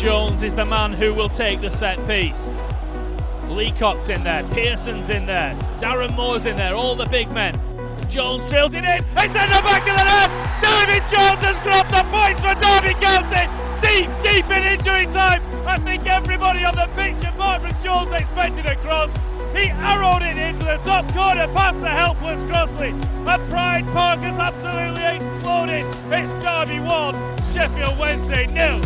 Jones is the man who will take the set piece. Leacock's in there, Pearson's in there, Darren Moore's in there, all the big men. As Jones drills it in, it's in the back of the net! David Jones has grabbed the points for Derby County! Deep, deep in injury time! I think everybody on the pitch, apart from Jones, expected a cross. He arrowed it into the top corner past the helpless Crossley. And Pride Park has absolutely exploded. It's Derby 1, Sheffield Wednesday nil.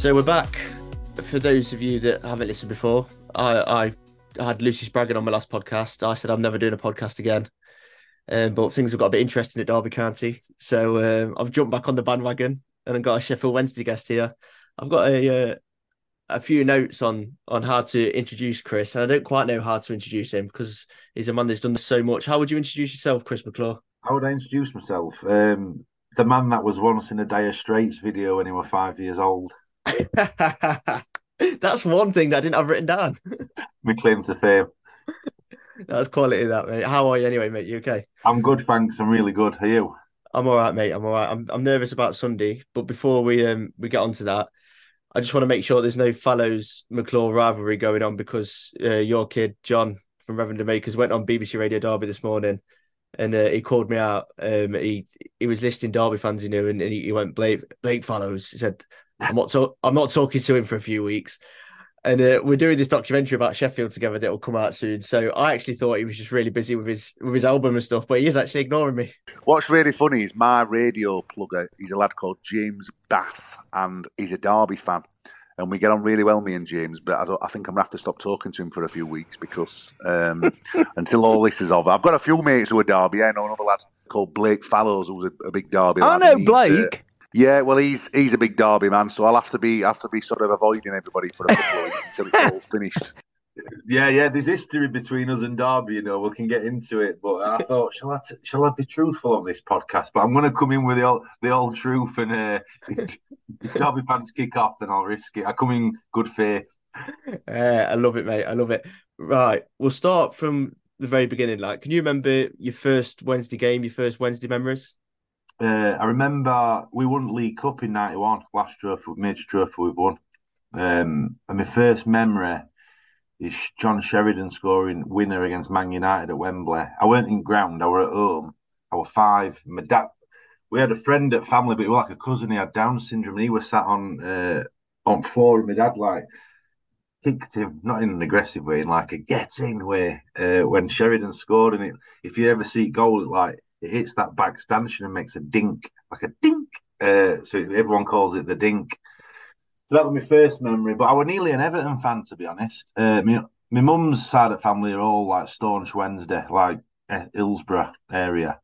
So we're back. For those of you that haven't listened before, I, I had Lucy Spraggan on my last podcast. I said I'm never doing a podcast again. Um, but things have got a bit interesting at Derby County. So um, I've jumped back on the bandwagon and I've got a Sheffield Wednesday guest here. I've got a uh, a few notes on on how to introduce Chris. And I don't quite know how to introduce him because he's a man that's done so much. How would you introduce yourself, Chris McClure? How would I introduce myself? Um, the man that was once in a Dire Straits video when he was five years old. That's one thing that I didn't have written down. My claim to fame. That's quality, that mate. How are you anyway, mate? You okay? I'm good, thanks. I'm really good. How Are you? I'm all right, mate. I'm all right. I'm I'm nervous about Sunday, but before we um we get onto that, I just want to make sure there's no Fallows McClure rivalry going on because uh, your kid John from Reverend Makers went on BBC Radio Derby this morning, and uh, he called me out. Um, he he was listing Derby fans he knew, and, and he, he, went Blake Blake Fallows. He said, "I'm not to- I'm not talking to him for a few weeks." And uh, we're doing this documentary about Sheffield together that will come out soon. So I actually thought he was just really busy with his with his album and stuff, but he is actually ignoring me. What's really funny is my radio plugger. He's a lad called James Bass, and he's a Derby fan. And we get on really well, me and James. But I, I think I'm gonna have to stop talking to him for a few weeks because um, until all this is over, I've got a few mates who are Derby. I know another lad called Blake Fallows, who's a, a big Derby. I lad, know and uh, Blake. Yeah, well, he's he's a big Derby man, so I'll have to be have to be sort of avoiding everybody for a couple of weeks until it's all finished. Yeah, yeah. There's history between us and Derby. You know, we can get into it. But I thought, shall I t- shall I be truthful on this podcast? But I'm going to come in with the old the old truth, and uh, if Derby fans kick off, then I'll risk it. I come in good faith. Uh, I love it, mate. I love it. Right, we'll start from the very beginning. Like, can you remember your first Wednesday game, your first Wednesday memories? Uh, I remember we won League Cup in '91, last trophy, major trophy we've won. Um, and my first memory is John Sheridan scoring winner against Man United at Wembley. I weren't in ground; I were at home. I was five. My dad, we had a friend at family, but he was like a cousin. He had Down syndrome, and he was sat on uh, on floor, and my dad like kicked him, not in an aggressive way, in like a getting way. Uh, when Sheridan scored, and it, if you ever see goal, like it hits that back stanchion and makes a dink, like a dink. Uh, so everyone calls it the dink. So that was my first memory. But I was nearly an Everton fan, to be honest. Uh, my, mum's side of family are all like staunch Wednesday, like uh, Hillsborough area.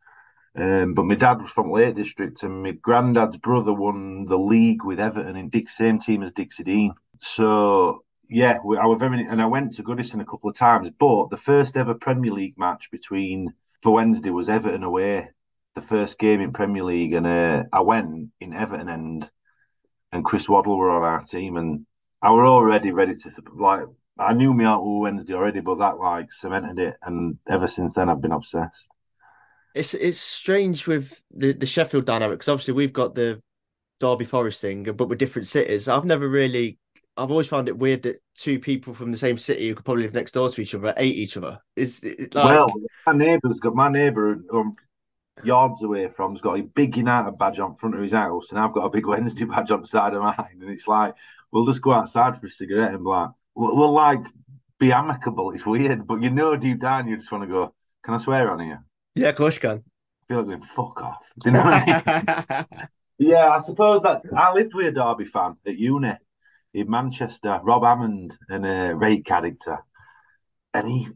Um, but my dad was from Lake District, and my granddad's brother won the league with Everton in Dick, same team as Dixie Dean. So yeah, we, I was very, and I went to Goodison a couple of times. But the first ever Premier League match between for Wednesday was Everton away, the first game in Premier League, and uh, I went in Everton end, and Chris Waddle were on our team, and I were already ready to like. I knew me out with Wednesday already, but that like cemented it, and ever since then I've been obsessed. It's it's strange with the, the Sheffield dynamic because obviously we've got the Derby Forest thing, but with different cities. I've never really, I've always found it weird that two people from the same city who could probably live next door to each other hate each other. Is like, Well, my neighbour's got my neighbour um, yards away from's got a big United badge on front of his house, and I've got a big Wednesday badge on the side of mine, and it's like we'll just go outside for a cigarette and be like we'll, we'll like be amicable. It's weird, but you know deep down you just want to go. Can I swear on here? yeah, of course you can. I feel like going fuck off. You know I mean? Yeah, I suppose that I lived with a Derby fan at uni in Manchester, Rob Hammond and a rate character. And he,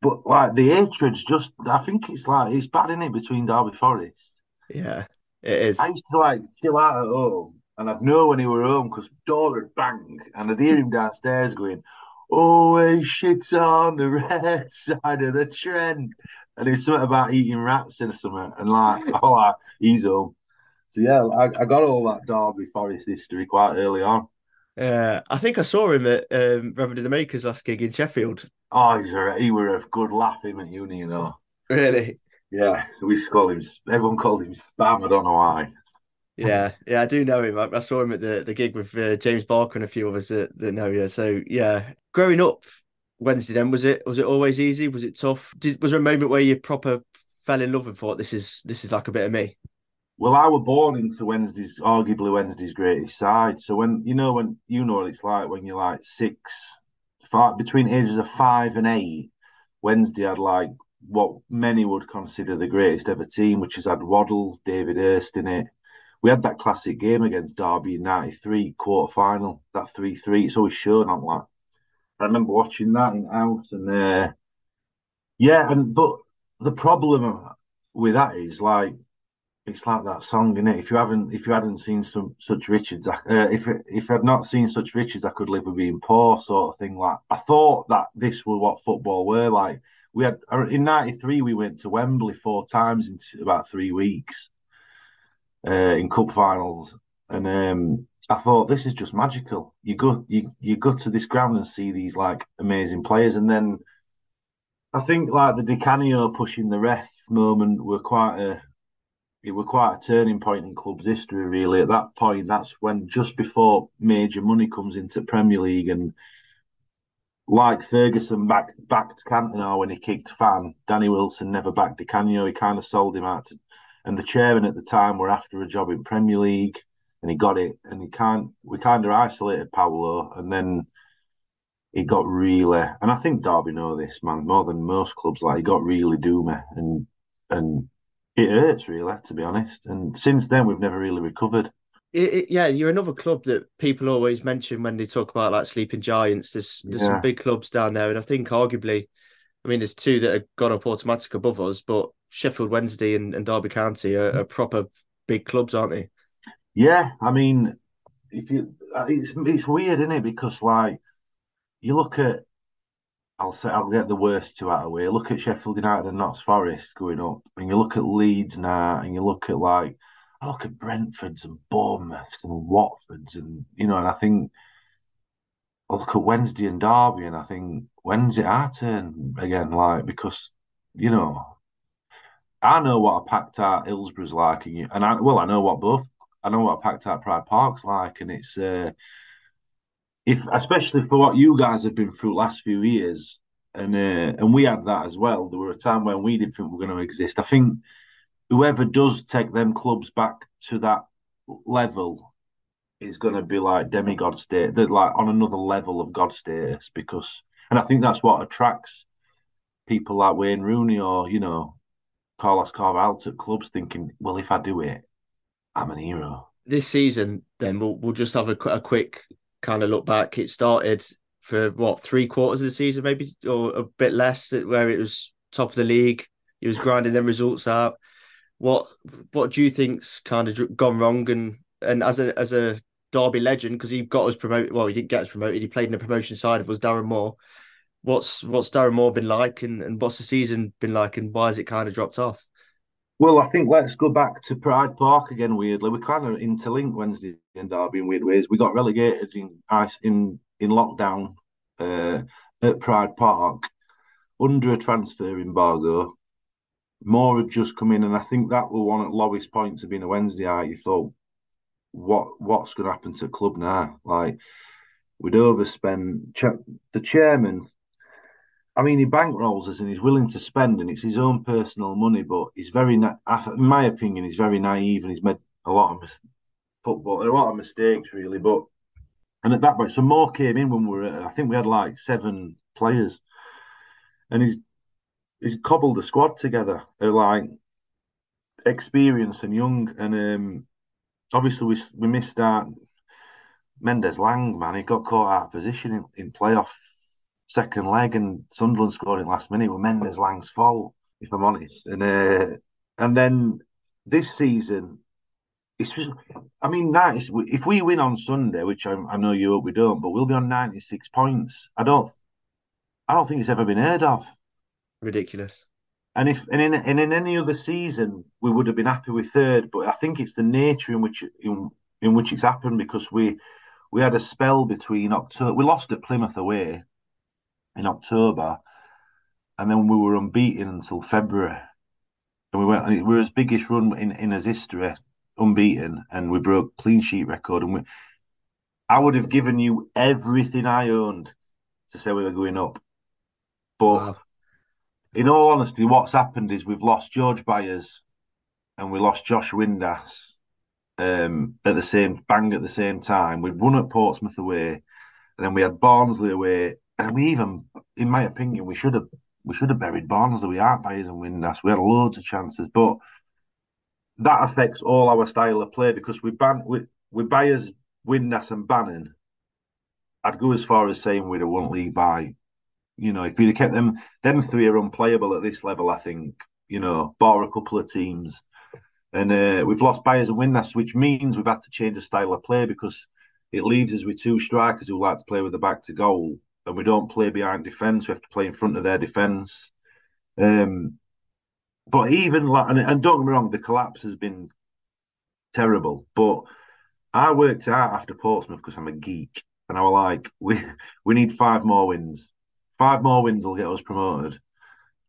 but like the hatred's just, I think it's like, it's bad in it between Derby Forest. yeah, it is. I used to like chill out at home and I'd know when he were home because door would bang and I'd hear him downstairs going, always shit on the red side of the Trent. And it's something about eating rats and something. And like, oh, like, he's home. So yeah, I, I got all that Derby Forest history quite early on. Uh, I think I saw him at um, Reverend the Makers last gig in Sheffield. Oh, he's a, he were a good laugh him at uni, you know. Really? Yeah, we used to call him. Everyone called him Spam. I don't know why. Yeah, yeah, I do know him. I, I saw him at the, the gig with uh, James Barker and a few of us that, that know you. So yeah, growing up Wednesday, then was it was it always easy? Was it tough? Did, was there a moment where you proper fell in love and thought this is this is like a bit of me? Well, I was born into Wednesday's, arguably Wednesday's greatest side. So when you know when you know what it's like when you're like six, between ages of five and eight, Wednesday had like what many would consider the greatest ever team, which has had Waddle, David Hirst in it. We had that classic game against Derby in '93 quarter final, that three three. It's always shown on like. I remember watching that in house, and uh, yeah, and but the problem with that is like it's like that song, it? If you haven't, if you hadn't seen some such Richards, uh, if if I'd not seen such Richards, I could live with being poor, sort of thing. Like I thought that this was what football were like. We had uh, in '93, we went to Wembley four times in about three weeks uh, in cup finals, and um, I thought this is just magical. You go, you you go to this ground and see these like amazing players, and then I think like the Di Canio pushing the ref moment were quite a it was quite a turning point in club's history, really. At that point, that's when just before major money comes into Premier League, and like Ferguson backed backed Cantona when he kicked Fan, Danny Wilson never backed Di Canio. He kind of sold him out, to, and the chairman at the time were after a job in Premier League, and he got it, and he can't. We kind of isolated Paolo, and then he got really, and I think Derby know this man more than most clubs. Like he got really doomy, and and it hurts, really, to be honest. And since then, we've never really recovered. It, it, yeah, you're another club that people always mention when they talk about like sleeping giants. There's there's yeah. some big clubs down there, and I think arguably, I mean, there's two that have gone up automatic above us, but Sheffield Wednesday and, and Derby County are, are, proper big clubs, aren't they? Yeah, I mean, if you, uh, it's it's weird, isn't it? Because like you look at I'll say I'll get the worst two out of the way. Look at Sheffield United and Notts Forest going up, and you look at Leeds now, and you look at like I look at Brentford's and Bournemouth's and Watford's, and you know, and I think I look at Wednesday and Derby, and I think when's it our turn again? Like because you know, I know what a packed out Hillsborough's like, and, you, and I well, I know what both I know what a packed out Pride Park's like, and it's. uh if especially for what you guys have been through last few years, and uh, and we had that as well. There were a time when we didn't think we are going to exist. I think whoever does take them clubs back to that level is going to be like demigod state. They're like on another level of god status because, and I think that's what attracts people like Wayne Rooney or you know Carlos Carvalhal to clubs, thinking, well, if I do it, I'm an hero. This season, then we'll we'll just have a, a quick kind of look back, it started for what three quarters of the season, maybe or a bit less, where it was top of the league. He was grinding them results out. What what do you think's kind of gone wrong? And and as a as a Derby legend, because he got us promoted. Well, he didn't get us promoted. He played in the promotion side of us, Darren Moore. What's what's Darren Moore been like, and, and what's the season been like, and why has it kind of dropped off? Well, I think let's go back to Pride Park again. Weirdly, we kind of interlinked Wednesday and Derby in weird ways. We got relegated in in in lockdown uh, at Pride Park under a transfer embargo. Moore had just come in, and I think that was one the lowest points of being a Wednesdayite. You thought, what what's going to happen to club now? Like we'd overspend. The chairman I mean, he bankrolls us and he's willing to spend, and it's his own personal money. But he's very, na- in my opinion, he's very naive and he's made a lot of mis- football, a lot of mistakes, really. But and at that point, some Moore came in when we were. I think we had like seven players, and he's he's cobbled the squad together. They're like experienced and young, and um, obviously we we missed out. Mendez-Laing. man, he got caught out of position in, in playoff second leg and Sunderland scoring last minute with Mendez-Laing's fault, if I'm honest. And uh, and then this season, it's I mean, nice. If we win on Sunday, which I, I know you hope we don't, but we'll be on 96 points. I don't, I don't think it's ever been heard of. Ridiculous. And if and in and in any other season, we would have been happy with third. But I think it's the nature in which in, in which it's happened because we we had a spell between October. We lost at Plymouth away, in October, and then we were unbeaten until February. and we went. We were his biggest run in in his history, unbeaten, and we broke clean sheet record. And we, I would have given you everything I owned to say we were going up, but wow. in all honesty, what's happened is we've lost George Byers, and we lost Josh Windass um, at the same bang at the same time. We'd won at Portsmouth away, and then we had Barnsley away, and we even, in my opinion, we should have we should have buried Barnsley. We aren't Byers and Windass. We had loads of chances, but that affects all our style of play because we ban with with Byers, Windass, and Bannon. I'd go as far as saying we'd have won league by, you know, if you'd have kept them, them three are unplayable at this level. I think, you know, bar a couple of teams and uh, we've lost Byers and Windass, which means we've had to change the style of play because it leaves us with two strikers who like to play with the back to goal, and we don't play behind defence. We have to play in front of their defence. Um, but even like, and, and don't get me wrong, the collapse has been terrible. But I worked out after Portsmouth because I'm a geek, and I was like, we we need five more wins. Five more wins will get us promoted.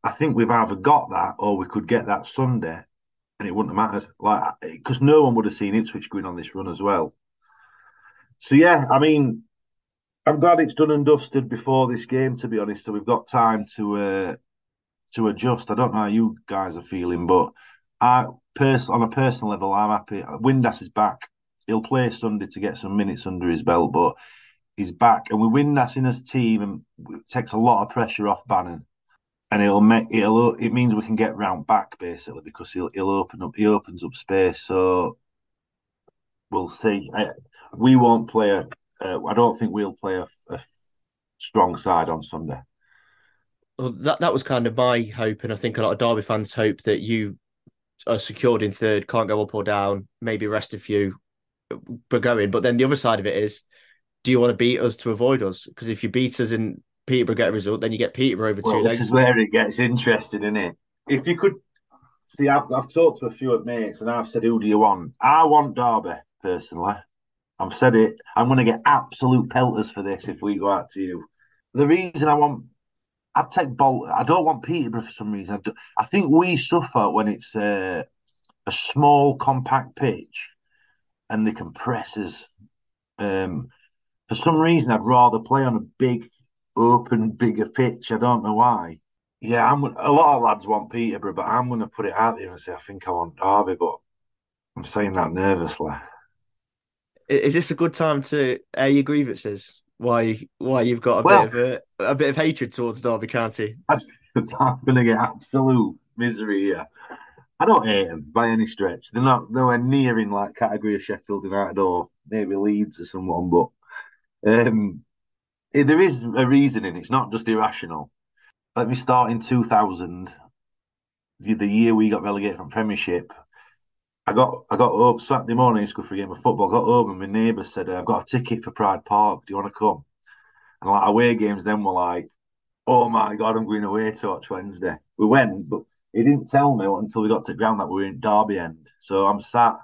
I think we've either got that or we could get that Sunday and it wouldn't have mattered. Like because no one would have seen Ipswich going on this run as well. So yeah, I mean, I'm glad it's done and dusted before this game. To be honest, so we've got time to uh, to adjust. I don't know how you guys are feeling, but I pers- on a personal level, I'm happy. Windass is back. He'll play Sunday to get some minutes under his belt, but he's back, and we Windass in his team and takes a lot of pressure off Bannon and it'll make it'll it means we can get round back basically because he'll he'll open up he opens up space. So we'll see. I, we won't play a. Uh, I don't think we'll play a, a strong side on Sunday. Well, that that was kind of my hope, and I think a lot of Derby fans hope that you are secured in third, can't go up or down, maybe rest a few, but going. But then the other side of it is, do you want to beat us to avoid us? Because if you beat us in Peterborough get a result, then you get Peterborough over well, two legs. This is where it gets interesting, isn't it? If you could see, I've, I've talked to a few of mates and I've said, "Who do you want?" I want Derby personally. I've said it. I'm going to get absolute pelters for this if we go out to you. The reason I want, I take Bolton. I don't want Peterborough for some reason. I, do, I think we suffer when it's a, small, compact pitch, and press us. Um, for some reason, I'd rather play on a big open, bigger pitch. I don't know why. Yeah, I'm. A lot of lads want Peterborough, but I'm going to put it out there and say I think I want Derby, but I'm saying that nervously. Is this a good time to air your grievances? Why? Why you've got a well, bit of a, a, bit of hatred towards Derby County? I'm going to get absolute misery here. I don't hate them by any stretch. They're not nowhere near in like category of Sheffield United or maybe Leeds or someone, but um, there is a reasoning. It's not just irrational. Let me start in 2000, the year we got relegated from Premiership. I got I got up Saturday morning to go for a game of football. I got home and my neighbour said, "I've got a ticket for Pride Park. Do you want to come?" And like away games, then were like, "Oh my god, I'm going away to watch Wednesday." We went, but he didn't tell me until we got to ground that we were in Derby End. So I'm sat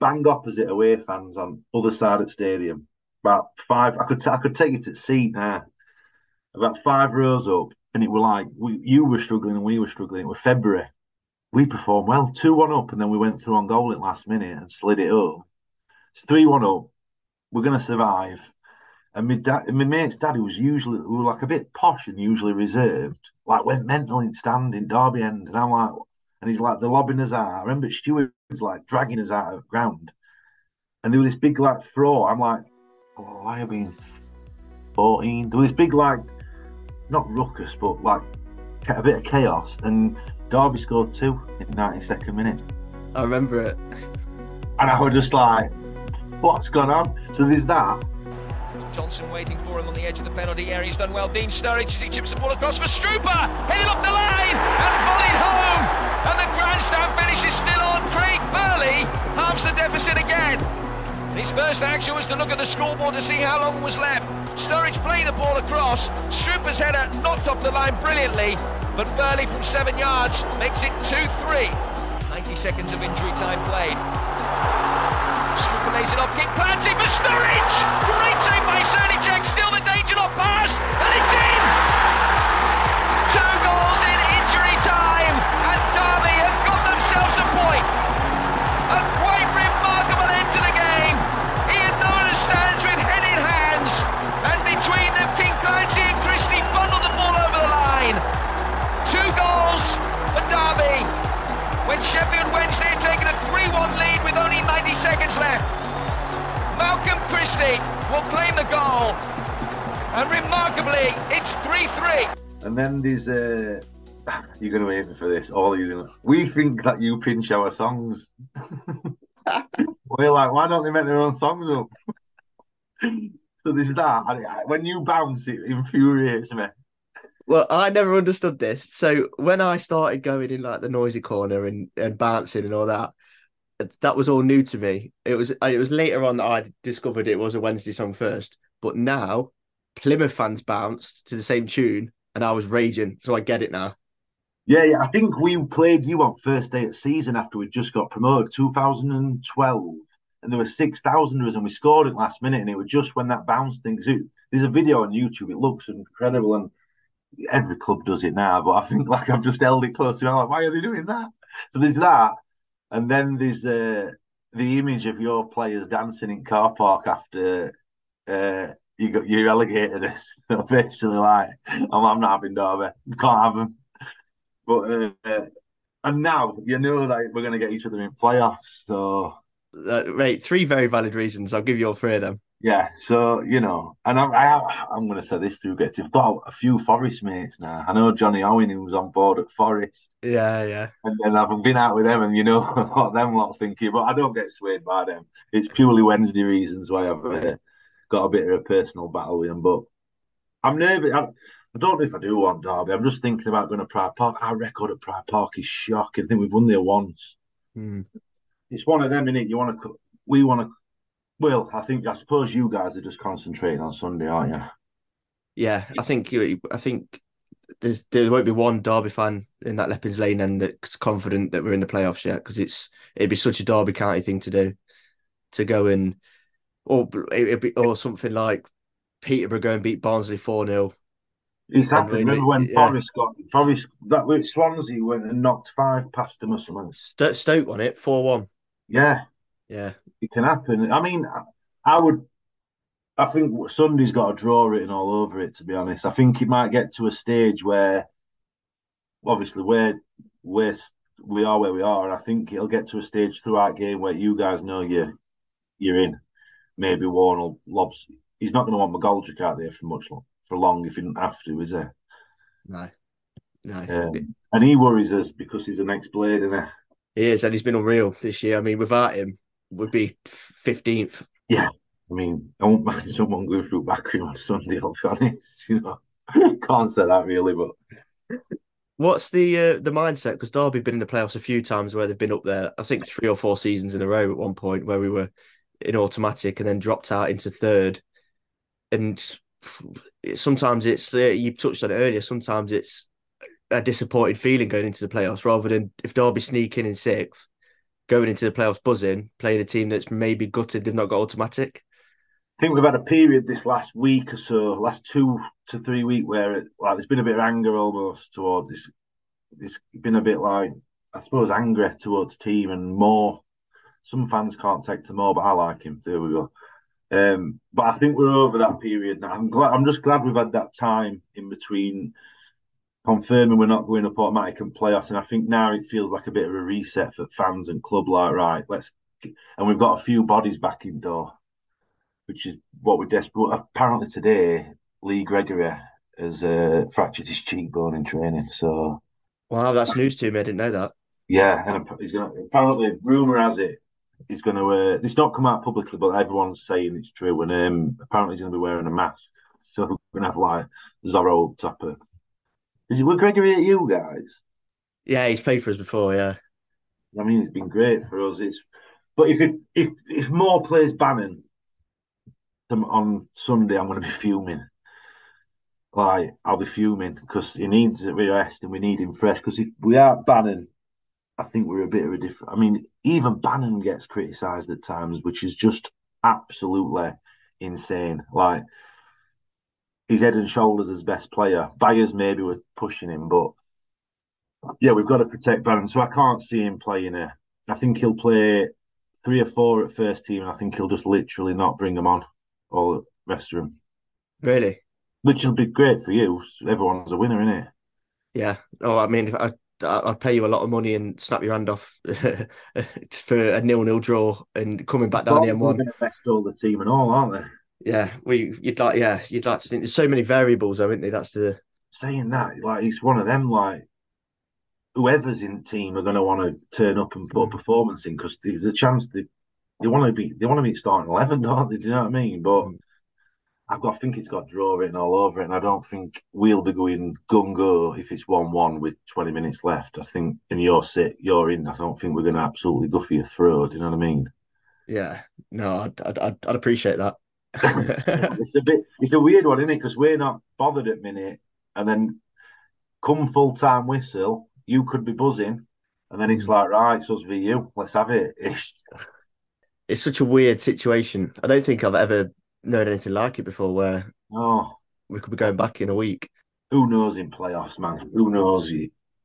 bang opposite away fans on other side of the stadium about five. I could t- I could take it to seat now. About five rows up, and it were like we, you were struggling and we were struggling. It was February. We performed well, two one up, and then we went through on goal at last minute and slid it up. It's three one up. We're gonna survive. And my dad, my mate's daddy was usually who were like a bit posh and usually reserved, like went mental in standing Derby end, and I'm like, and he's like, they're lobbing us out. I remember Stuart's like dragging us out of ground, and there was this big like throw. I'm like, oh, I have been 14. There was this big, like, not ruckus, but like a bit of chaos. And Derby scored two in the 92nd minute. I remember it. And I was just like, what's going on? So there's that. Johnson waiting for him on the edge of the penalty area. He's done well. Dean Sturridge as he chips the ball across for Strupar. Headed up the line and volleyed home. And the grandstand finish is still on. Craig Burley halves the deficit again. His first action was to look at the scoreboard to see how long was left. Sturridge played the ball across. Strupar's header knocked off the line brilliantly, but Burley from seven yards makes it 2-3. 90 seconds of injury time played. It off, kick planted for Sturridge! Great save by Srnicek, still the danger not past, and it's in! when Sheffield Wednesday had taken a 3-1 lead with only 90 seconds left. Malcolm Christie will claim the goal and remarkably it's 3-3. And then there's uh, you're going to hate me for this, all these. We think that you pinch our songs. We're like, why don't they make their own songs up? so there's that. When you bounce, it infuriates me. Well, I never understood this. So when I started going in like the noisy corner and, and bouncing and all that, that was all new to me. It was it was later on that I discovered it was a Wednesday song first. But now Plymouth fans bounced to the same tune and I was raging. So I get it now. Yeah, yeah. I think we played you on first day of season after we just got promoted, 2012. And there were 6,000 of us and we scored it last minute. And it was just when that bounce thing. There's a video on YouTube. It looks incredible. And every club does it now. But I think like I've just held it close to me. I'm like, why are they doing that? So there's that. And then there's uh, the image of your players dancing in car park after uh, you got you relegated us. basically, like I'm, I'm not having Derby. Can't have them. But uh, and now you know that we're going to get each other in playoffs. So, uh, mate, three very valid reasons. I'll give you all three of them. Yeah, so you know, and I'm I, I'm going to say this through get I've got a few Forest mates now. I know Johnny Owen who was on board at Forest. Yeah, yeah. And then I've been out with them, and you know what them lot thinking, but I don't get swayed by them. It's purely Wednesday reasons why I've uh, got a bit of a personal battle with them. But I'm nervous. I'm, I don't know if I do want Derby. I'm just thinking about going to Pride Park. Our record at Pride Park is shocking. I think we've won there once. Mm. It's one of them, innit? You want to, we want to. Well, I think I suppose you guys are just concentrating on Sunday, aren't you? Yeah, I think I think there's there won't be one Derby fan in that Leppings Lane and that's confident that we're in the playoffs yet because it's it'd be such a Derby County thing to do to go and or it'd be or something like Peterborough go and beat Barnsley four 0 He's happy. Remember when yeah. Forest got Forest that Swansea went and knocked five past them or something. St- Stoke won it four one. Yeah, yeah, it can happen. I mean, I would. I think Sunday's got a draw written all over it. To be honest, I think it might get to a stage where, obviously, we're we're we are where we are, and I think it'll get to a stage throughout game where you guys know you you're in. Maybe Warne lobs. He's not going to want McGoldrick out there for much long for long if he didn't have to, is there? No. No. Um, and he worries us because he's an ex blade, isn't he? He is, and he's been unreal this year. I mean, without him, would be 15th. Yeah. I mean, I won't mind someone going through backroom on Sunday, I'll be honest. You know, can't say that really, but. What's the uh, the mindset? Because Derby have been in the playoffs a few times where they've been up there. I think three or four seasons in a row at one point where we were in automatic and then dropped out into third. And sometimes it's uh, you touched on it earlier. Sometimes it's a disappointed feeling going into the playoffs rather than if Derby sneaking in sixth, going into the playoffs buzzing, playing a team that's maybe gutted they've not got automatic. I think we've had a period this last week or so, last two to three week where it, like there's been a bit of anger almost towards this. It's been a bit like I suppose angry towards the team and Moore. Some fans can't take to Moore, but I like him. There we go. Um, but I think we're over that period now. I'm glad. I'm just glad we've had that time in between confirming we're not going up automatic and playoffs. And I think now it feels like a bit of a reset for fans and club. Like right, let's. And we've got a few bodies back in door, which is what we're desperate. Apparently today, Lee Gregory has uh, fractured his cheekbone in training. So. Wow, that's news to me. I didn't know that. Yeah, and he's gonna. Apparently, rumor has it he's going to. Uh, it's not come out publicly, but everyone's saying it's true. And um, apparently, he's going to be wearing a mask. So we're going to have like Zorro Tupper. Is Gregory at you guys? Yeah, he's played for us before. Yeah, I mean, it's been great for us. It's but if it, if if Moore plays them on Sunday, I'm going to be fuming. Like I'll be fuming because he needs a rest and we need him fresh. Because if we are banning I think we're a bit of a different. I mean, even Bannon gets criticised at times, which is just absolutely insane. Like he's head and shoulders as best player. Byers maybe were pushing him, but yeah, we've got to protect Bannon. So I can't see him playing it. I think he'll play three or four at first team, and I think he'll just literally not bring them on all the rest of them. Really? Which will be great for you. Everyone's a winner, isn't it? Yeah. Oh, I mean, I I'd pay you a lot of money and snap your hand off for a nil-nil draw and coming back down the M1. Going to best all the team and all, aren't they? Yeah, we you'd like yeah you'd like to think there's so many variables, haven't they? That's the saying that like it's one of them like whoever's in the team are going to want to turn up and put a performance in because there's a chance they they want to be they want to be starting eleven, don't they? Do you know what I mean? But mm. I've got I think it's got draw written all over it, and I don't think we'll be going gun go if it's one one with twenty minutes left. I think and you're sit you're in. I don't think we're going to absolutely go for your throat. Do you know what I mean? Yeah, no, I'd I'd, I'd appreciate that. It's a bit it's a weird one, isn't it? Because we're not bothered at minute, and then come full time whistle, you could be buzzing, and then it's hmm. like right, it's us v you. Let's have it. It's it's such a weird situation. I don't think I've ever known anything like it before, where oh we could be going back in a week. Who knows in playoffs, man? Who knows?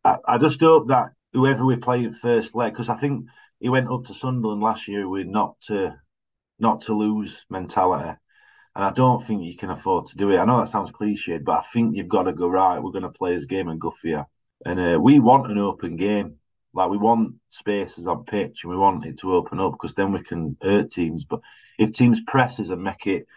I, I just hope that whoever we play in first leg, because I think he went up to Sunderland last year with not to not to lose mentality. And I don't think you can afford to do it. I know that sounds cliched, but I think you've got to go right. We're going to play his game and go for you. And uh, we want an open game. Like we want spaces on pitch and we want it to open up because then we can hurt teams. But if teams presses and make it,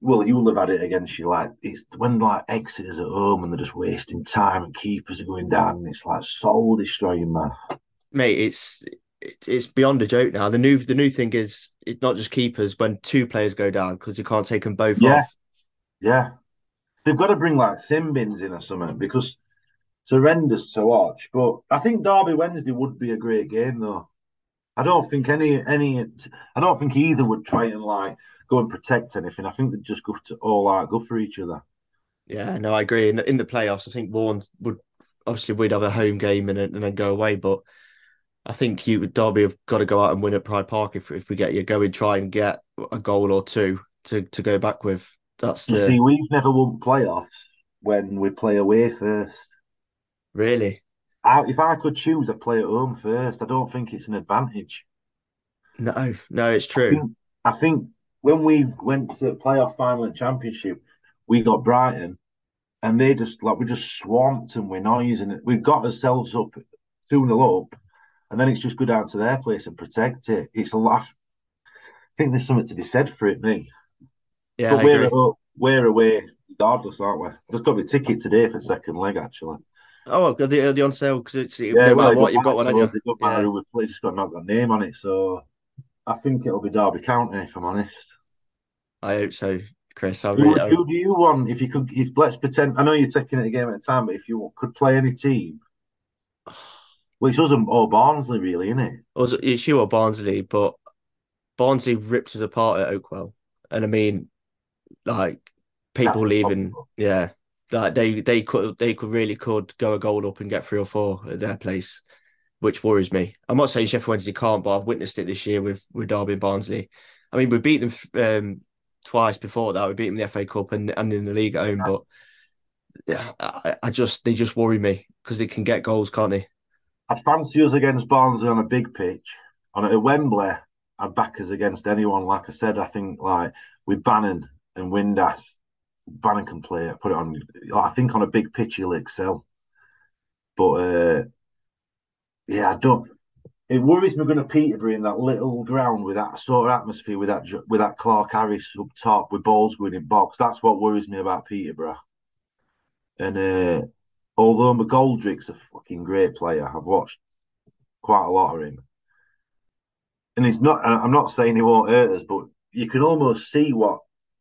well, you'll have had it against you. Like it's when like Exeter at home and they're just wasting time and keepers are going down. And it's like soul destroying, man. Mate, it's it's beyond a joke now. The new the new thing is it's not just keepers when two players go down because you can't take them both yeah. off. Yeah, they've got to bring like sin bins in or something because it's horrendous to watch. But I think Derby Wednesday would be a great game though. I don't think any any I don't think either would try and like go and protect anything. I think they'd just go to all out, go for each other. Yeah, no, I agree. In the, in the playoffs, I think Warne would obviously we'd have a home game and, and then go away, but I think you Derby have got to go out and win at Pride Park if if we get you going, try and get a goal or two to to go back with. That's you the... see, we've never won playoffs when we play away first. Really? I, if I could choose, I'd play at home first. I don't think it's an advantage. No, no, it's true. I think, I think when we went to playoff final and championship, we got Brighton, and they just like we just swamped and we're noise, and we got ourselves up two 0 up and then it's just go down to their place and protect it. It's a laugh. I think there's something to be said for it, me. Yeah, but we're, agree. we're away regardless, aren't we? There's got to be a ticket today for second leg, actually. Oh, the the on sale because it's yeah, no well, what you've got one. It doesn't matter who we play, just got not got name on it. So I think it'll be Derby County, if I'm honest. I hope so, Chris. I really, who, who do you want? If you could, if let's pretend, I know you're taking it a game at a time, but if you could play any team, well, it's us or Barnsley, really, isn't it? It's you or Barnsley, but Barnsley ripped us apart at Oakwell, and I mean, like people That's leaving, yeah, like they they could they could really could go a goal up and get three or four at their place, which worries me. I'm not saying Sheffield Wednesday can't, but I've witnessed it this year with with Derby and Barnsley. I mean, we beat them um, twice before that. We beat them in the FA Cup and, and in the league at home, but yeah, I, I just they just worry me because they can get goals, can't they? I'd fancy us against Barnsley on a big pitch. On a Wembley, I'd back us against anyone. Like I said, I think like with Bannon and Windass, Bannon can play it. Put it on. I think on a big pitch he'll excel. But uh, yeah, I don't. It worries me going to Peterborough in that little ground with that sort of atmosphere, with that with that Clarke-Harris up top, with balls going in box. That's what worries me about Peterborough. And uh, although McGoldrick's a fucking great player, I've watched quite a lot of him. And he's not, I'm not saying he won't hurt us, but you can almost see what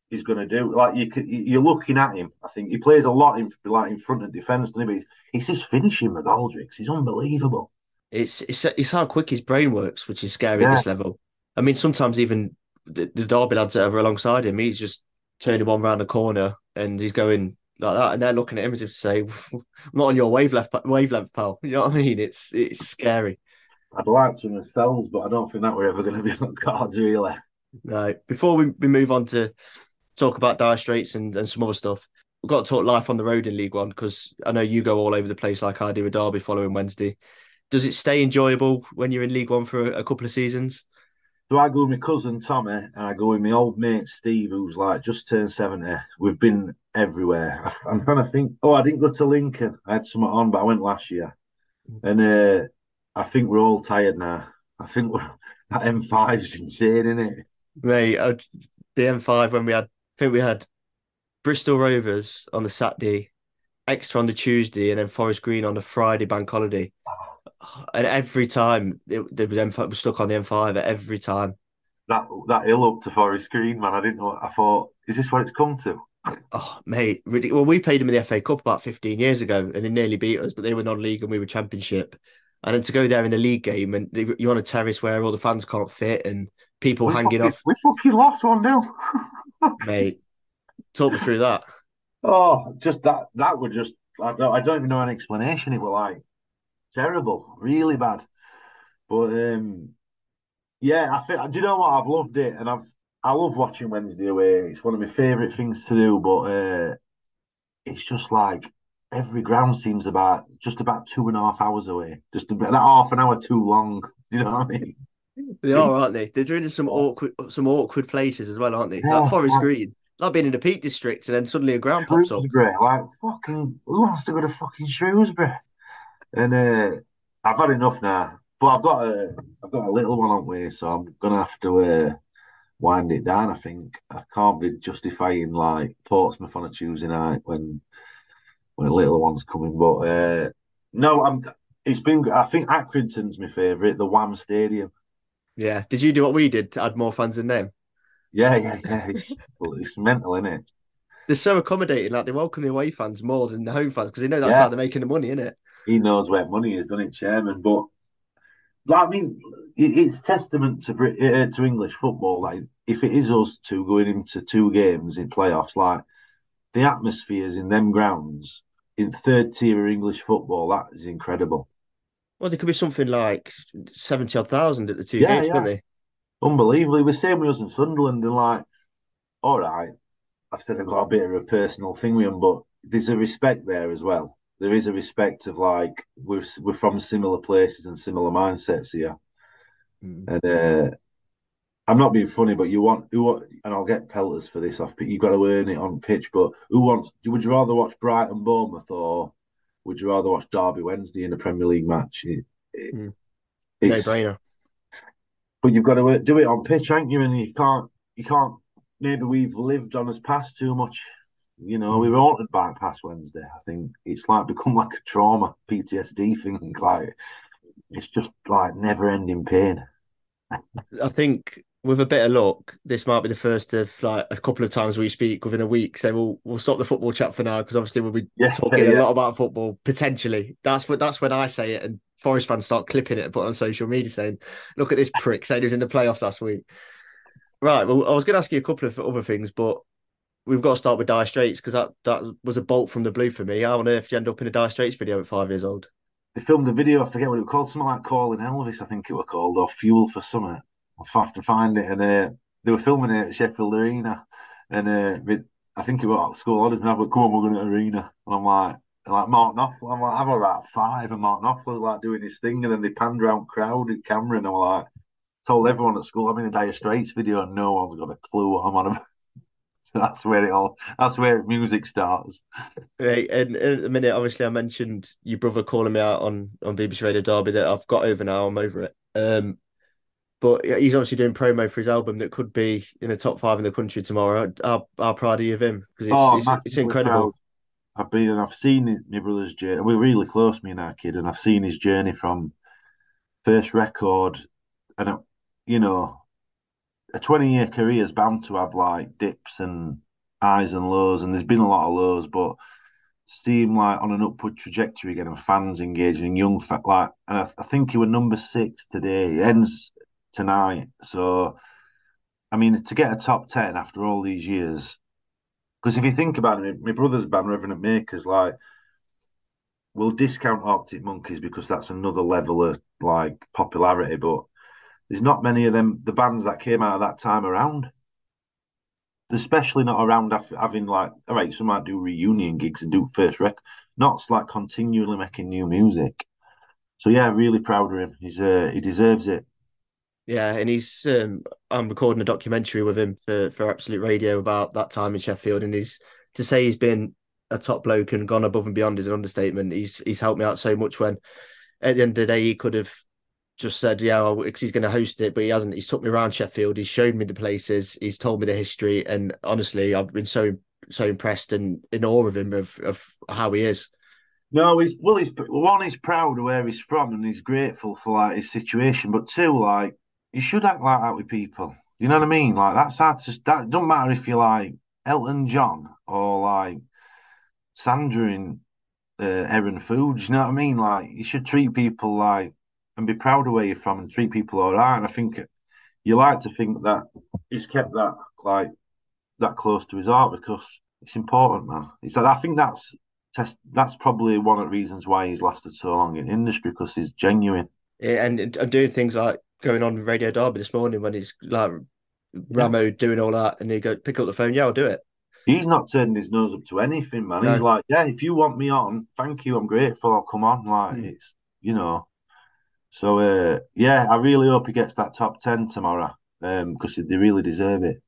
he's going to do. Like you could, you're looking at him. I think he plays a lot in like in front of defence, doesn't he? But he's just finishing McGoldrick's. He's unbelievable. It's it's it's how quick his brain works, which is scary yeah. at this level. I mean, sometimes even the, the Derby lads that are alongside him, he's just turning one round the corner and he's going like that, and they're looking at him as if to say, "I'm not on your wavelength, wavelength, pal." You know what I mean? It's it's scary. I'd like to ourselves, but I don't think that we're ever going to be on cards, really. No. Before we, we move on to talk about dire straits and, and some other stuff, we've got to talk life on the road in League One because I know you go all over the place like I do with Derby following Wednesday. Does it stay enjoyable when you're in League One for a, a couple of seasons? So I go with my cousin Tommy and I go with my old mate Steve, who's like just turned 70. We've been everywhere. I, am trying to think. Oh, I didn't go to Lincoln. I had something on, but I went last year. And uh, I think we're all tired now. I think that M5 is insane, isn't it? Mate, uh, the M5 when we had, I think we had Bristol Rovers on the Saturday, Exeter on the Tuesday, and then Forest Green on the Friday bank holiday. And every time it, was M5 was stuck on the M5 every time. That that hill up to Forest Green, man. I didn't know. I thought, is this what it's come to? Oh, mate. Well, we played them in the FA Cup about 15 years ago and they nearly beat us, but they were non league and we were championship. And then to go there in the league game and you're on a terrace where all the fans can't fit and people we hanging fucking, off. We fucking lost 1 0. mate, talk me through that. Oh, just that. That would just, I don't, I don't even know an explanation. It was like terrible, really bad. But um, yeah, I think, do you know what? I've loved it and I've, I love watching Wednesday away. It's one of my favourite things to do, but uh, it's just like every ground seems about just about two and a half hours away. Just about that half an hour too long. Do you know what I mean? They are, aren't they? They're doing some awkward, some awkward places as well, aren't they? Yeah, like Forest like, Green, like being in the Peak District, and then suddenly a ground pops up. Like fucking, who wants to go to fucking Shrewsbury? And uh, I've had enough now. But I've got a, I've got a little one on way, so I'm gonna have to. Uh, wind it down. I think I can't be justifying like Portsmouth on a Tuesday night when when a little one's coming. But uh, no, I'm. It's been. I think Accrington's my favourite. The Wham Stadium. Yeah. Did you do what we did to add more fans in them? Yeah, yeah, yeah. It's, it's mental, isn't it? They're so accommodating. Like they welcome the away fans more than the home fans because they know that's yeah. how they're making the money, isn't it? He knows where money is, doesn't it, Chairman? But I mean, it's testament to uh, to English football. Like, if it is us two going into two games in playoffs, like the atmospheres in them grounds in third tier of English football, that is incredible. Well, there could be something like seventy odd thousand at the two yeah, games, yeah. couldn't they? Unbelievably, we're same with us in Sunderland, and like, all right, I've said I've got a bit of a personal thing with them, but there's a respect there as well there is a respect of like we're we're from similar places and similar mindsets here, mm. and uh, I'm not being funny, but you want who and I'll get pelters for this off, but you've got to earn it on pitch. But who wants? Would you rather watch Brighton Bournemouth or would you rather watch Derby Wednesday in a Premier League match? It, it, mm. No brainer. But you've got to do it on pitch, ain't you? And you can't you can't. Maybe we've lived on us past too much you know, we were haunted by past Wednesday. I think it's like become like a trauma, PTSD thing. Like it's just like never ending pain. I think with a bit of luck, this might be the first of like a couple of times we speak within a week. So we'll we'll stop the football chat for now because obviously we'll be yeah, talking yeah. a lot about football potentially. That's what that's when I say it and Forest fans start clipping it and put on social media saying, "Look at this prick saying he was in the playoffs last week." Right. Well, I was going to ask you a couple of other things, but we've got to start with Dire Straits because that, that was a bolt from the blue for me. How on earth did you end up in a Dire Straits video at five years old? They filmed a video, I forget what it was called, something like Calling Elvis, I think it was called, or Fuel for Summer. I'll have to find it. And uh, they were filming it at Sheffield Arena. And uh, I think it was at school I went, come on, we're going to Arena. And I'm like, like Mark Knopfler, I'm like, I'm about five, and Mark Knopfler's like doing his thing, and then they panned around crowd and camera, and I'm like, told everyone at school I'm in a Dire Straits video, and no one's got a clue what I'm on about. that's where it all that's where music starts. Right and in a minute obviously i mentioned your brother calling me out on on bbc radio derby that i've got over now i'm over it. Um but he's obviously doing promo for his album that could be in the top five in the country tomorrow. How, how proud are you of him? Because it's, oh, it's, it's, incredible. proud. i've been and i've seen my brother's journey. We're really close me and our kid and i've seen his journey from first record and you know a 20 year career is bound to have like dips and highs and lows, and there's been a lot of lows, but seem like on an upward trajectory, getting fans engaging, young like, and I, I, think he were number six today. It ends tonight, so I mean, to get a top ten after all these years, because if you think about it, my brother's band Reverend Makers, like, we'll discount Arctic Monkeys because that's another level of like popularity, but there's not many of them, the bands that came out of that time around. Especially not around having like, all right, some might do reunion gigs and do first rec, not like continually making new music. So yeah, really proud of him. He's uh, he deserves it. Yeah, and he's um, I'm recording a documentary with him for for Absolute Radio about that time in Sheffield, and he's to say he's been a top bloke and gone above and beyond is an understatement. He's he's helped me out so much when at the end of the day he could have just said, yeah, because he's going to host it, but he hasn't. He's took me around Sheffield. He's showed me the places. He's told me the history, and honestly, I've been so so impressed and in awe of him of of how he is. No, he's well. He's one. He's proud of where he's from, and he's grateful for like his situation. But two, like you should act like that with people. You know what I mean? Like that's hard to. That don't matter if you're like Elton John or like Sandra in uh, Erin Foods. You know what I mean? Like you should treat people like and be proud of where you're from and treat people all right. And I think you like to think that he's kept that like that close to his heart because it's important, man. It's like I think that's test. That's probably one of the reasons why he's lasted so long in industry because he's genuine. Yeah, and and doing things like going on Radio Derby this morning when he's like Ramo yeah. doing all that, and he go pick up the phone. Yeah, I'll do it. He's not turning his nose up to anything, man. No. He's like, yeah, if you want me on, thank you. I'm grateful. I'll come on. Like mm. it's you know. So uh, yeah, I really hope he gets that top ten tomorrow because um, they really deserve it.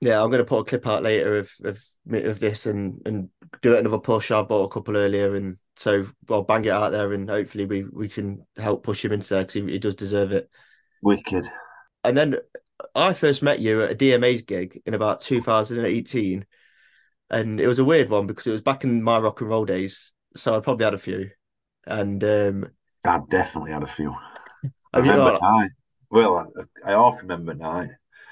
Yeah, I'm going to put a clip out later of of, of this and and do it another push. I bought a couple earlier, and so I'll bang it out there, and hopefully we we can help push him into there because he, he does deserve it. Wicked. And then I first met you at a DMA's gig in about 2018, and it was a weird one because it was back in my rock and roll days, so I probably had a few, and um, I definitely had a few. I remember night. Well, I, I half remember night.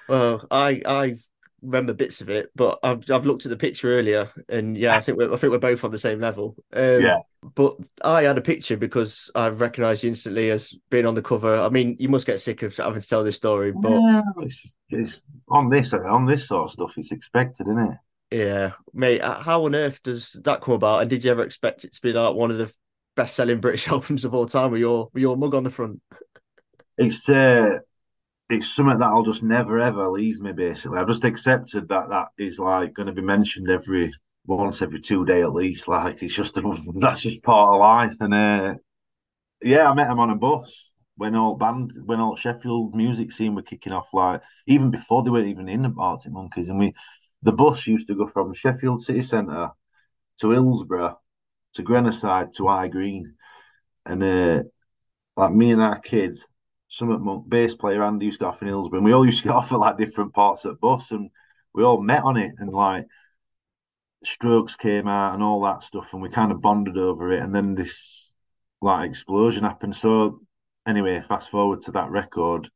Well, I I remember bits of it, but I've I've looked at the picture earlier, and yeah, I think we're I think we're both on the same level. Um, yeah. But I had a picture because I recognised you instantly as being on the cover. I mean, you must get sick of having to tell this story, but yeah, it's, it's on this on this sort of stuff. It's expected, isn't it? Yeah, mate. How on earth does that come about? And did you ever expect it to be like one of the best-selling British albums of all time with your with your mug on the front? It's uh, it's something that I'll just never ever leave me. Basically, I've just accepted that that is like going to be mentioned every once every two day at least. Like it's just that's just part of life. And uh, yeah, I met him on a bus when all band when all Sheffield music scene were kicking off. Like even before they were even in the Arctic Monkeys, and we the bus used to go from Sheffield City Centre to Hillsborough to Grenoside to High Green, and uh, like me and our kids Summit Monk bass player Andy used to go off in Hillsborough, and we all used to go off at like different parts of the bus, and we all met on it, and like strokes came out and all that stuff, and we kind of bonded over it, and then this like explosion happened. So anyway, fast forward to that record.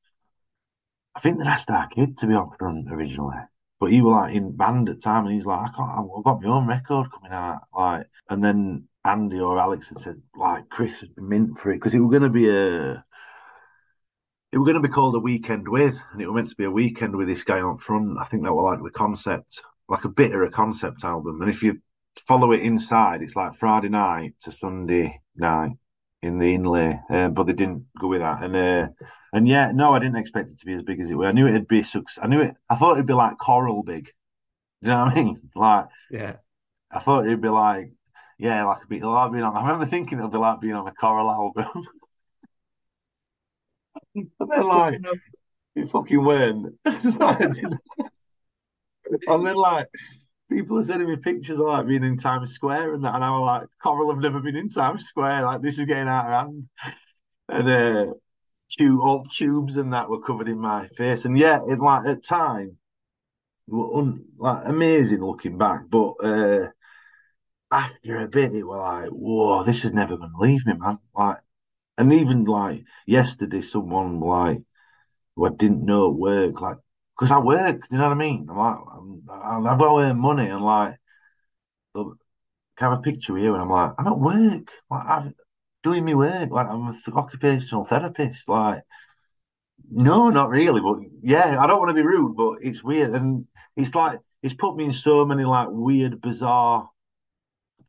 I think the last our kid to be on front originally, but he was like in band at the time, and he's like, I can't, I've got my own record coming out, like, and then Andy or Alex had said like Chris had been mint for it because it was going to be a it was going to be called a weekend with, and it was meant to be a weekend with this guy on front. I think that was like the concept, like a bit of a concept album. And if you follow it inside, it's like Friday night to Sunday night in the inlay, uh, but they didn't go with that. And uh, and yeah, no, I didn't expect it to be as big as it was. I knew it'd be success. I knew it. I thought it'd be like Coral big. You know what I mean? Like, yeah. I thought it'd be like, yeah, like a bit like being on. I remember thinking it'd be like being on a Coral album. and then like it fucking went. and then like people are sending me pictures of like being in Times Square and that, and I was like, Coral have never been in Times Square. Like this is getting out of hand. And uh, tube, all tubes and that were covered in my face. And yeah, it like at time, were un, like amazing looking back, but uh, after a bit, it was like, whoa, this is never to leave me, man. Like and even like yesterday, someone like who I didn't know at work, like because I work, you know what I mean? I'm like, I'm, I've got to earn money, and like, can I have a picture you? And I'm like, I'm at work, like I'm doing my work, like I'm an occupational therapist, like. No, not really, but yeah, I don't want to be rude, but it's weird, and it's like it's put me in so many like weird, bizarre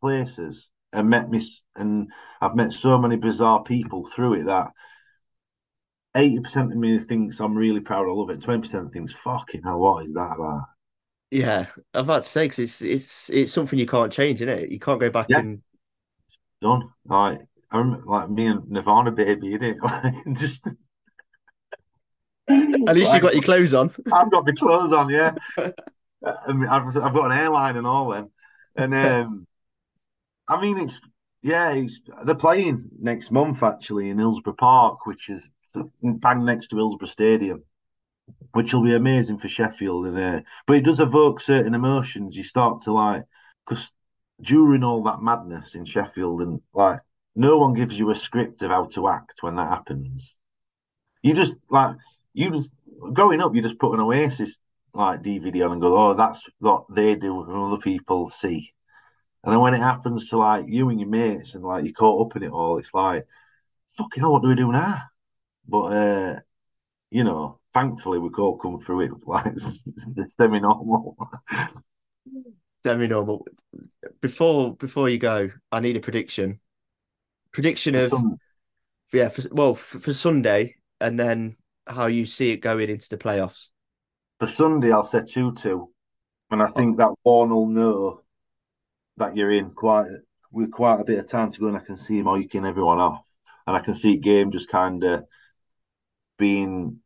places and met me, and I've met so many bizarre people through it that eighty percent of me thinks I'm really proud. I love it. Twenty percent thinks, "Fucking hell, what is that about?" Yeah, I've had to say because it's it's it's something you can't change, isn't it? You can't go back yeah. and done. Like I remember, like me and Nirvana, baby, in it. just At least you got your clothes on. I've got my clothes on, yeah. I mean, I've, I've got an airline and all then. And um, I mean, it's yeah, it's, they're playing next month actually in Hillsborough Park, which is bang next to Hillsborough Stadium, which will be amazing for Sheffield. And uh, but it does evoke certain emotions. You start to like because during all that madness in Sheffield and like no one gives you a script of how to act when that happens. You just like you just growing up, you just put an Oasis like DVD on and go, oh, that's what they do and other people see. And then when it happens to like you and your mates and like you're caught up in it all, it's like, fucking hell, what do we do now? But uh, you know, thankfully we all come through it like semi normal. Semi normal. Before before you go, I need a prediction. Prediction of Some... yeah, for, well for, for Sunday, and then how you see it going into the playoffs. For Sunday, I'll say two-two, and I think that one will know that you're in quite with quite a bit of time to go, and I can see him oiking everyone off, and I can see game just kind of being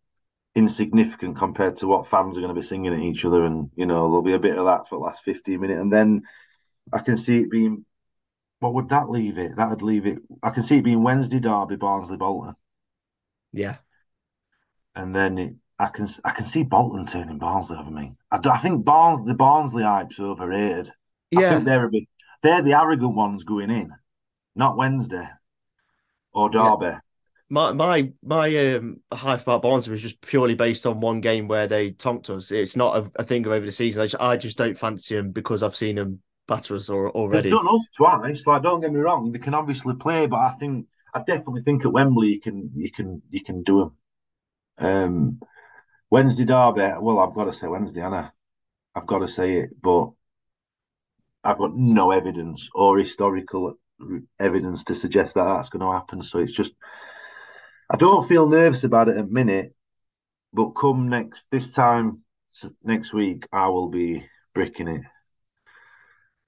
insignificant compared to what fans are going to be singing at each other, and you know there'll be a bit of that for the last fifteen minutes, and then I can see it being. What would that leave it? That would leave it. I can see it being Wednesday Derby, Barnsley, Bolton. Yeah, and then it, I can I can see Bolton turning Barnsley over me. I, I think Barnes the Barnsley hype's overrated. Yeah, they're a bit they're the arrogant ones going in, not Wednesday or Derby. Yeah. My my my um, hype about Barnsley was just purely based on one game where they tonked us. It's not a, a thing over the season. I just, I just don't fancy them because I've seen them batter us or, already. They've done us twice. Like, don't get me wrong, they can obviously play, but I think I definitely think at Wembley you can you can you can do them. Um, Wednesday derby. Well, I've got to say Wednesday, Anna. I've got to say it, but I've got no evidence or historical evidence to suggest that that's going to happen. So it's just, I don't feel nervous about it at minute, but come next this time next week, I will be bricking it.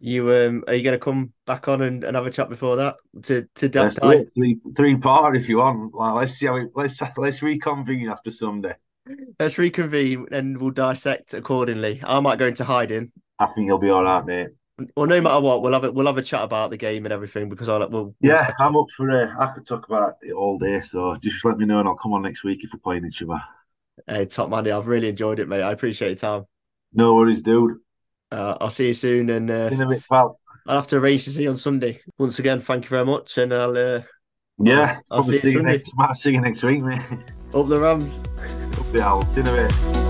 You um, are you going to come back on and, and have a chat before that to to let's three three part if you want. Like, let's see how it, let's let's reconvene after Sunday. Let's reconvene and we'll dissect accordingly. I might go into hiding. I think you'll be all right, mate. Well, no matter what, we'll have it. We'll have a chat about the game and everything because I'll. We'll, yeah, I'm up for it. I could talk about it all day, so just let me know and I'll come on next week if we're playing each other. Hey, top man, I've really enjoyed it, mate. I appreciate your time. No worries, dude. Uh, I'll see you soon. And uh, see you in a bit, pal. I'll have to race to see you on Sunday. Once again, thank you very much, and I'll. Uh, yeah, I'll see you, see you next. See you next week, mate. Up the Rams. Up the Owls. See you in a bit.